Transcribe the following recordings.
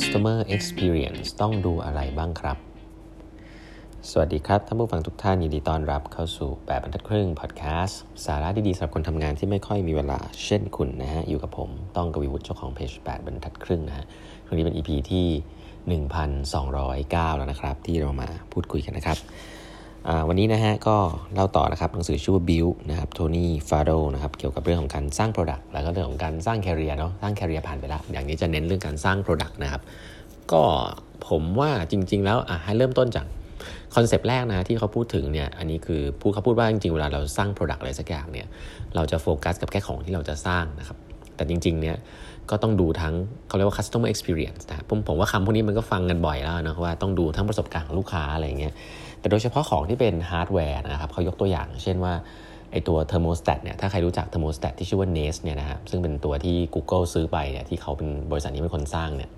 Customer Experience ต้องดูอะไรบ้างครับ สวัสดีครับท่านผู้ฟังทุกท่านยินดีต้อนรับเข้าสู่8บรรทัดครึ่งพอดแคสต์สาระดีๆสำหรับคนทำงานที่ไม่ค่อยมีเวลาเช่นคุณนะฮะ อยู่กับผมต้องกวีวุฒิเจ้าของเพจ8บรรทัดครึ่งนะฮะครั้งนี้เป็น EP ที่ 1,209 แล้วนะครับ ที่เรามาพูดคุยกันนะครับ วันนี้นะฮะก็เล่าต่อนะครับหนังสือชื่อว่า Build นะครับโทนี่ฟาโดนะครับเกี่ยวกับเรื่องของการสร้าง Product แล้วก็เรื่องของการสร้างแคริเอร์เนาะสร้างแคริเอร์ผ่านไปแล้ว อย่างนี้จะเน้นเรื่องการสร้าง Product นะครับก็ผมว่าจริง ๆ แล้วอะให้เริ่มต้นจาก concept แรกนะที่เขาพูดถึงเนี่ยอันนี้คือพูดเขาพูดว่าจริงๆ เวลาเราสร้าง Product อะไรสักอย่างเนี่ยเราจะโฟกัสกับแค่ของที่เราจะสร้างนะครับแต่จริงๆเนี่ย ก็ต้องดูทั้งเขาเรียกว่า customer experience นะผมผมว่าคำพวกนี้มันก็ฟังกันบ่อยแล้วนะว่าต้องดูทั้งประสบการณ์ของลูกค้าอะไรเงี้ยแต่โดยเฉพาะของที่เป็นฮาร์ดแวร์นะครับเขายกตัวอย่าง เช่นว่าไอตัว thermostat เนี่ยถ้าใครรู้จัก thermostat ที่ชื่อว่า Nest เนี่ยนะครับซึ่งเป็นตัวที่ Google ซื้อไปเนี่ยที่เขาเป็นบริษัทนี้เป็นคนสร้างเนี่ย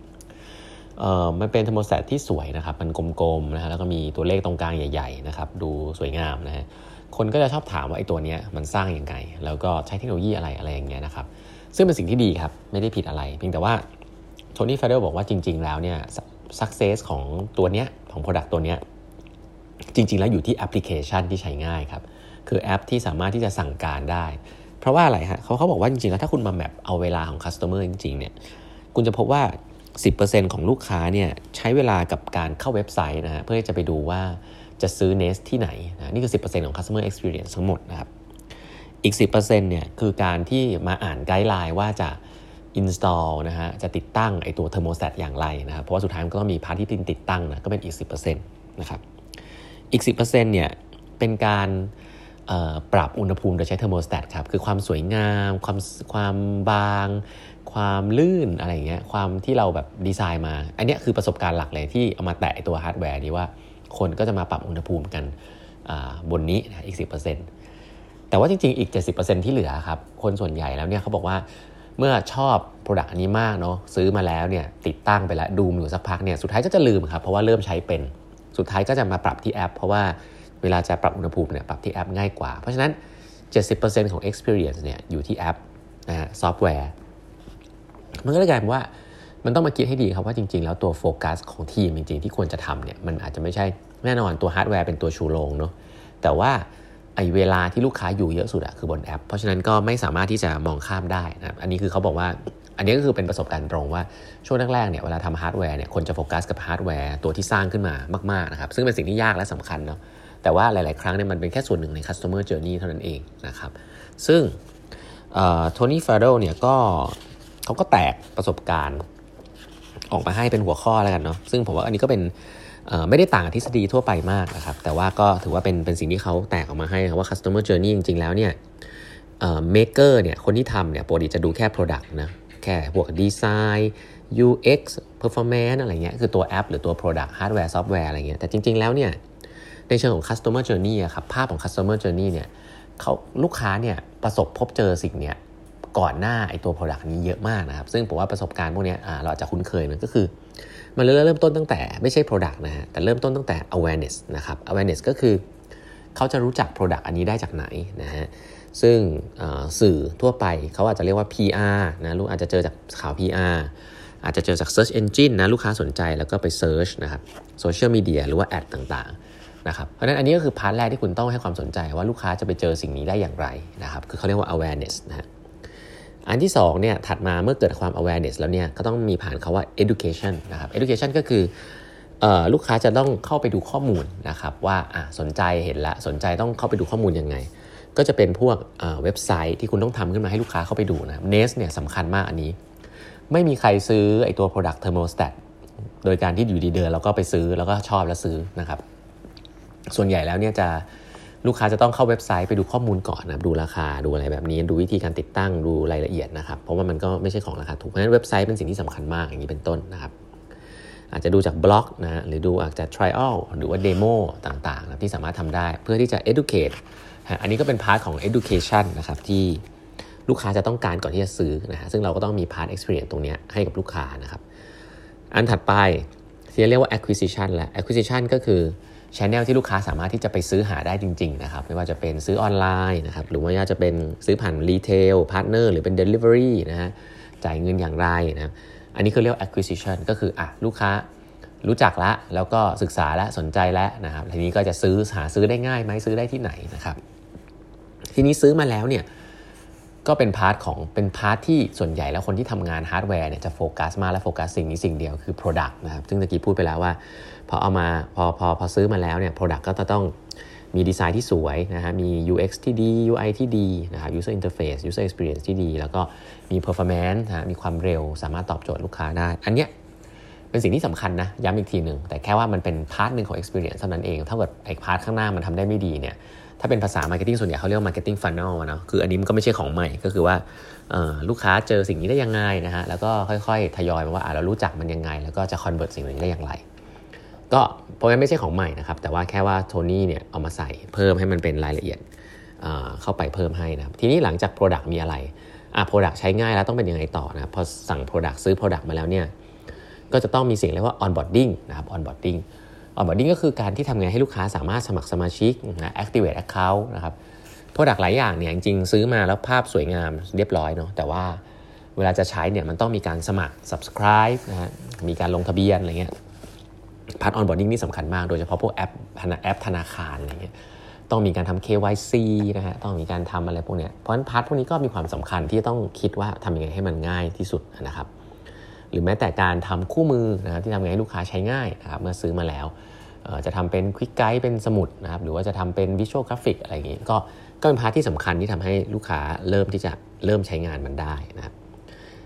เอ่อมันเป็น thermostat ที่สวยนะครับมันกลมๆนะฮะแล้วก็มีตัวเลขตรงกลางใหญ่ๆนะครับดูสวยงามนะฮะคนก็จะชอบถามว่าไอตัวนี้มันสร้างยังไง แล้วก็ใช้เทคโนโลยีอะไรอะไรอย่างเงี้ยนะครับ ซึ่งเป็นสิ่งที่ดีครับ ไม่ได้ผิดอะไร เพียงแต่ว่า Tony Fadell บอกว่าจริง ๆ แล้วเนี่ย success ของตัวเนี้ยของ Product ตัวเนี้ยจริง ๆ แล้วอยู่ที่แอปพลิเคชันที่ใช้ง่ายครับ คือแอปที่สามารถที่จะสั่งการได้ เพราะว่าอะไรฮะเขาเขาบอกว่าจริง ๆ แล้วถ้าคุณมา map เอาเวลาของ customer จริง ๆ เนี่ยคุณจะพบว่า 10%ของลูกค้าเนี่ยใช้เวลากับการเข้าเว็บไซต์นะฮะเพื่อจะไปดูว่าจะซื้อ Nest ที่ไหนนะนี่คือ 10%ของ customer experience ทั้งหมดนะครับ อีก 10%เนี่ยคือการที่มาอ่าน guideline ว่าจะ install นะฮะจะติดตั้งไอตัว thermostat อย่างไรนะครับเพราะว่าสุดท้ายมันก็ต้องมี part ที่ติดตั้งนะก็เป็นอีก 10%นะครับอีก 10%เนี่ยเป็นการปรับอุณหภูมิโดยใช้ thermostat ครับคือความสวยงามความความบาง ความลื่นอะไรเงี้ยความที่เราแบบดีไซน์มา อันนี้คือประสบการณ์หลักเลยที่เอามาแตะตัวฮาร์ดแวร์นี้ว่าคนก็จะมาปรับอุณหภูมิกันบนนี้นะอีก 10% แต่ว่าจริงๆ อีก 70%ที่เหลือครับ คนส่วนใหญ่แล้วเนี่ยเขาบอกว่าเมื่อชอบ product อันนี้มากเนาะซื้อมาแล้วเนี่ยติดตั้งไปแล้วดูอยู่สักพักเนี่ยสุดท้ายก็จะลืมครับเพราะว่าเริ่มใช้เป็นสุดท้ายก็จะมาปรับที่แอป เพราะว่าเวลาจะปรับอุณหภูมิเนี่ยปรับที่แอปง่ายกว่า เพราะฉะนั้น 70%ของ experience เนี่ยอยู่ที่แอปนะฮะซอฟต์แวร์ มันก็เลยกลายเป็นว่ามันต้องมาคิดให้ดีครับว่าจริงๆ แล้วตัวโฟกัสของทีมจริงๆ ที่ควรจะทำเนี่ยมันอาจจะไม่ใช่แน่นอนตัวฮาร์ดแวร์เป็นตัวชูโรงเนาะแต่ว่า ไอเวลาที่ลูกค้าอยู่เยอะสุดอะคือบนแอป เพราะฉะนั้นก็ไม่สามารถที่จะมองข้ามได้นะครับอันนี้คือเขาบอกว่าอันนี้ก็คือเป็นประสบการณ์ตรงว่า ช่วงแรกๆเนี่ยเวลาทำฮาร์ดแวร์เนี่ยคนจะโฟกัสกับฮาร์ดแวร์ตัวที่สร้างขึ้นมามากๆนะครับซึ่งเป็นสิ่งที่ยากและสำคัญเนาะแต่ว่าหลายๆ ครั้งเนี่ยมันเป็นแค่ส่วนหนึ่งใน customer journey เท่านั้นเองนะครับซึ่งโทนี่ฟาโดเนี่ยก็เขาก็แตกประสบการณ์ออกมาให้เป็นหัวข้อแล้วกันเนาะซึ่งผมว่าอันนี้ก็เป็น ไม่ได้ต่างกับทฤษฎีทั่วไปมากนะครับ แต่ว่าก็ถือว่าเป็นเป็นสิ่งที่เขาแตกออกมาให้ว่า customer journey จริง ๆ แล้วเนี่ยเมกเกอร์เนี่ยคนที่ทำเนี่ยปกติจะดูแค่ product นะแค่พวกดีไซน์ UX performance อะไรเงี้ยคือตัวแอป หรือตัว product hardware software อะไรเงี้ยแต่จริง ๆ แล้วเนี่ยในเชิงของ customer journey อะครับภาพของ customer journey เนี่ยเขาลูกค้าเนี่ยประสบพบเจอสิ่งเนี้ยก่อนหน้าไอตัว product นี้เยอะมากนะครับ ซึ่งผมว่าประสบการณ์พวกนี้เราอาจจะคุ้นเคยนะก็คือ มันเริ่มต้นตั้งแต่ไม่ใช่ product นะฮะแต่เริ่มต้นตั้งแต่ awareness นะครับ awareness ก็คือเขาจะรู้จัก product อันนี้ได้จากไหนนะฮะซึ่งสื่อทั่วไปเขาอาจจะเรียกว่า PR นะลูกอาจจะเจอจากข่าว PR อาจจะเจอจาก Search Engine นะลูกค้าสนใจแล้วก็ไป Search นะครับโซเชียลมีเดียหรือว่า ad ต่างๆนะครับเพราะฉะนั้นอันนี้ก็คือ part แรกที่คุณต้องให้ความสนใจว่าลูกค้าจะไปเจอสิ่งนี้ได้อย่างไรนะครับคือเขาเรียกว่า awareness นะฮะ อันที่2เนี่ยถัดมาเมื่อเกิดความ awareness แล้วเนี่ยก็ต้องมีผ่านคำว่า education นะครับ education ก็คือลูกค้าจะต้องเข้าไปดูข้อมูลนะครับว่าสนใจเห็นแล้วสนใจต้องเข้าไปดูข้อมูลยังไง ก็จะเป็นพวกเว็บไซต์ที่คุณต้องทำขึ้นมาให้ลูกค้าเข้าไปดูนะ Nest เนี่ยสำคัญมากอันนี้ ไม่มีใครซื้อไอตัว product thermostat โดยการที่อยู่ดีเดินแล้วก็ไปซื้อแล้วก็ชอบแล้วซื้อนะครับส่วนใหญ่แล้วเนี่ยจะ ลูกค้าจะต้องเข้าเว็บไซต์ไปดูข้อมูลก่อนนะดูราคาดูอะไรแบบนี้ ดูวิธีการติดตั้งดูรายละเอียดนะครับ เพราะว่ามันก็ไม่ใช่ของราคาถูกเพราะฉะนั้นเว็บไซต์เป็นสิ่งที่สำคัญมากอย่างนี้เป็นต้นนะครับอาจจะดูจากบล็อกนะหรือดูอาจจะ trial หรือว่า demo ต่างๆนะที่สามารถทำได้เพื่อที่จะ educate อันนี้ก็เป็น part ของ education นะครับที่ลูกค้าจะต้องการก่อนที่จะซื้อนะฮะซึ่งเราก็ต้องมี part experience ตรงนี้ให้กับลูกค้านะครับ อันถัดไปที่เรียกว่า acquisition และ acquisition ก็คือ channel ที่ลูกค้าสามารถที่จะไปซื้อหาได้จริงๆนะครับไม่ว่าจะเป็นซื้อออนไลน์นะครับหรือว่าจะเป็นซื้อผ่าน retail partner หรือเป็น delivery นะฮะจ่ายเงินอย่างไรนะอันนี้คือเรียก acquisition ก็คืออะลูกค้ารู้จักแล้วแล้วก็ศึกษาและสนใจแล้วนะครับทีนี้ก็จะซื้อหาซื้อได้ง่ายไหมซื้อได้ที่ไหนนะครับทีนี้ซื้อมาแล้วเนี่ย ก็เป็น part ของเป็น part ที่ส่วนใหญ่แล้วคนที่ทำงานฮาร์ดแวร์เนี่ยจะโฟกัสมาและโฟกัสสิ่งนี้สิ่งเดียวคือ Product นะครับซึ่งตะกี้พูดไปแล้วว่าพอเอามาพอพอพอซื้อมาแล้วเนี่ย Product ก็จะต้องมีดีไซน์ที่สวยนะฮะมี UX ที่ดี UI ที่ดีนะครับ User Interface User Experience ที่ดี แล้วก็มี Performance นะมีความเร็วสามารถตอบโจทย์ลูกค้าได้ อันเนี้ยเป็นสิ่งที่สำคัญนะ ย้ำอีกทีหนึ่งแต่แค่ว่ามันเป็น part หนึ่งของ experience เท่านั้นเองถ้าเกิดไอ้ part ข้างหน้ามันทำได้ไม่ดีเนี่ย ถ้าเป็นภาษา Marketing ส่วนใหญ่เขาเรียกว่า Marketing Funnel นะคืออันนี้มันก็ไม่ใช่ของใหม่ก็คือว่าลูกค้าเจอสิ่งนี้ได้ยังไงนะฮะแล้วก็ค่อยๆ ทยอยมาว่าเรารู้จักมันยังไง แล้วก็จะ convert สิ่งนี้ได้อย่างไร ก็เพราะงั้นไม่ใช่ของใหม่นะครับแต่ว่าแค่ว่าโทนี่เนี่ยเอามาใส่เพิ่มให้มันเป็นรายละเอียดเข้าไปเพิ่มให้นะครับทีนี้หลังจาก Product มีอะไรอะ Product ใช้ง่ายแล้วต้องเป็นยังไงต่อนะพอสั่ง Product ซื้อ Product มาแล้วเนี่ยก็จะต้องมีสิ่งเรียกว่า onboarding นะครับ onboarding onboarding ก็คือการที่ทำไงให้ลูกค้าสามารถสมัครสมาชิกนะ activate account นะครับ product หลายอย่างเนี่ยจริงๆซื้อมาแล้วภาพสวยงามเรียบร้อยเนาะแต่ว่าเวลาจะใช้เนี่ยมันต้องมีการสมัคร subscribe นะฮะมีการลงทะเบียนอะไรเงี้ยพาร์ท onboarding นี่สำคัญมาก โดยเฉพาะพวกแอปแอปธนาคารอะไรเงี้ยต้องมีการทำ KYC นะฮะต้องมีการทำอะไรพวกเนี้ยเพราะฉะนั้น part พวกนี้ก็มีความสำคัญที่ต้องคิดว่าทำยังไงให้มันง่ายที่สุดนะครับ หรือแม้แต่การทำคู่มือนะครับที่ทำไงให้ลูกค้าใช้ง่ายนะครับเมื่อซื้อมาแล้วจะทำเป็น quick guide เป็นสมุดนะครับหรือว่าจะทำเป็น visual graphic อะไรอย่างนี้ก็ก็เป็น part ที่สำคัญที่ทำให้ลูกค้าเริ่มที่จะเริ่มใช้งานมันได้นะครับ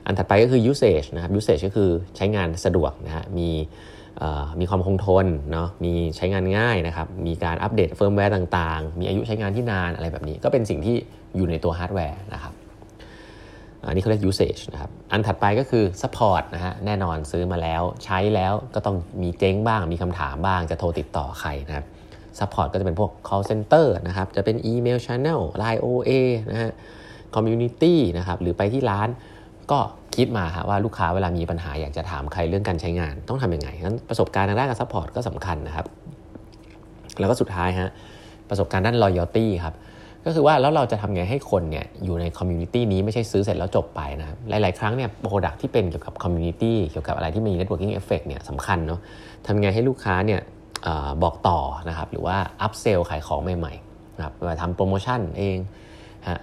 อันถัดไปก็คือ usage นะครับ usage ก็คือใช้งานสะดวกนะฮะมีมีความคงทนเนาะมีใช้งานง่ายนะครับ มีการอัปเดตเฟิร์มแวร์ต่างๆ มีอายุใช้งานที่นานอะไรแบบนี้ ก็เป็นสิ่งที่อยู่ในตัวฮาร์ดแวร์นะครับ อันนี้เขาเรียก usage นะครับ อันถัดไปก็คือ support นะฮะ แน่นอนซื้อมาแล้ว ใช้แล้วก็ต้องมีเจ๊งบ้าง มีคำถามบ้าง จะโทรติดต่อใครนะครับ support ก็จะเป็นพวก call center นะครับ จะเป็น email channel line OA นะฮะ community นะครับ หรือไปที่ร้านก็คิดมาครับว่าลูกค้าเวลามีปัญหาอยากจะถามใครเรื่องการใช้งาน ต้องทำยังไงนั้นประสบการณ์ทางด้านการ support ก็สำคัญนะครับ แล้วก็สุดท้ายฮะประสบการณ์ด้าน loyalty ครับ ก็คือว่าแล้วเราจะทำไงให้คนเนี่ยอยู่ใน community นี้ไม่ใช่ซื้อเสร็จแล้วจบไปนะหลาย ๆ ครั้งเนี่ย product ที่เป็นเกี่ยวกับ community เกี่ยวกับอะไรที่มี networking effect เนี่ยสำคัญเนาะทำไงให้ลูกค้าเนี่ยอบอกต่อนะครับหรือว่า upsell ขายของใหม่ๆนะครับทำโปรโมชั่นเอง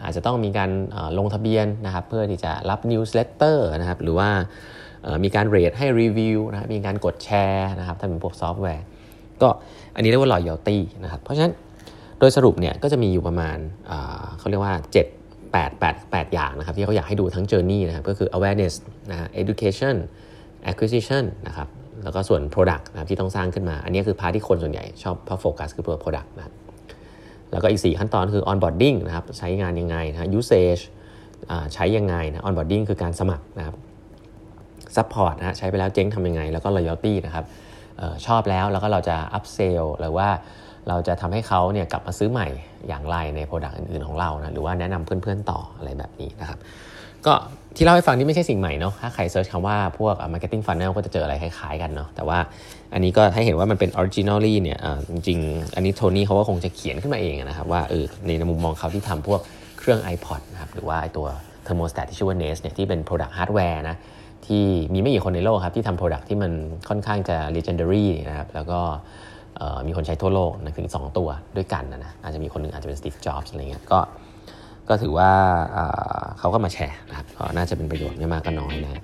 อาจจะต้องมีการลงทะเบียนนะครับเพื่อที่จะรับ newsletter นะครับหรือว่ามีการ rate ให้รีวิวนะครับมีการกดแชร์นะครับถ้าเป็นพวกซอฟต์แวร์ ก็อันนี้เรียกว่า loyalty นะครับเพราะฉะนั้น ดยสรุปเนี่ยก็จะมีอยู่ประมาณเขาเรียกว่า 7 8 8 8 อย่างนะครับที่เขาอยากให้ดูทั้ง journey นะครับก็คือ awareness นะ education acquisition นะครับแล้วก็ส่วน product นะครับที่ต้องสร้างขึ้นมา อันนี้คือพาที่คนส่วนใหญ่ชอบพราะโฟกัสคือตัว product นะแล้วก็อีก 4 ขั้นตอนคือ onboarding นะครับใช้งานยังไงนะ usage ใช้ยังไงนะ onboarding คือการสมัครนะครับ support นะใช้ไปแล้วเจ๊งทำยังไง แล้วก็ loyalty นะครับ ชอบแล้วแล้วก็เราจะ upsell หรือว่าเราจะทำให้เขาเนี่ยกลับมาซื้อใหม่อย่างไรใน product อื่นๆของเรานะหรือว่าแนะนำเพื่อนๆต่ออะไรแบบนี้นะครับก็ที่เล่าให้ฟังนี่ไม่ใช่สิ่งใหม่เนาะถ้าใคร search คำว่าพวก marketing funnel ก็จะเจออะไรคล้ายๆกันเนาะแต่ว่าอันนี้ก็ให้เห็นว่ามันเป็น originally เนี่ยจริงๆอันนี้โทนี่เขาก็คงจะเขียนขึ้นมาเองนะครับว่าเออในมุมมองเขาที่ทำพวกเครื่อง iPod นะครับหรือว่าตัว thermostat ที่ชื่อว่า Nest เนี่ยที่เป็น product hardware นะ ที่มีไม่กี่คนในโลกครับที่ทำ product ที่มันค่อนข้างจะ legendary นะครับแล้วก็มีคนใช้ทั่วโลกนะถึง 2 ตัวด้วยกันนะนะอาจจะมีคนหนึ่งอาจจะเป็นสตีฟ จ็อบส์อะไรเงี้ยก็ก็ถือว่าเขาก็มาแชร์นะครับก็น่าจะเป็นประโยชน์ไม่มากก็น้อยนะ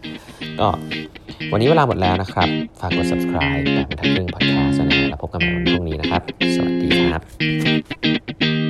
ก็วันนี้เวลาหมดแล้วนะครับ ฝากกด subscribe แบบทักเรื่องพอดแคสต์นะแล้วพบกันใหม่วันพรุ่งนี้นะครับ สวัสดีครับ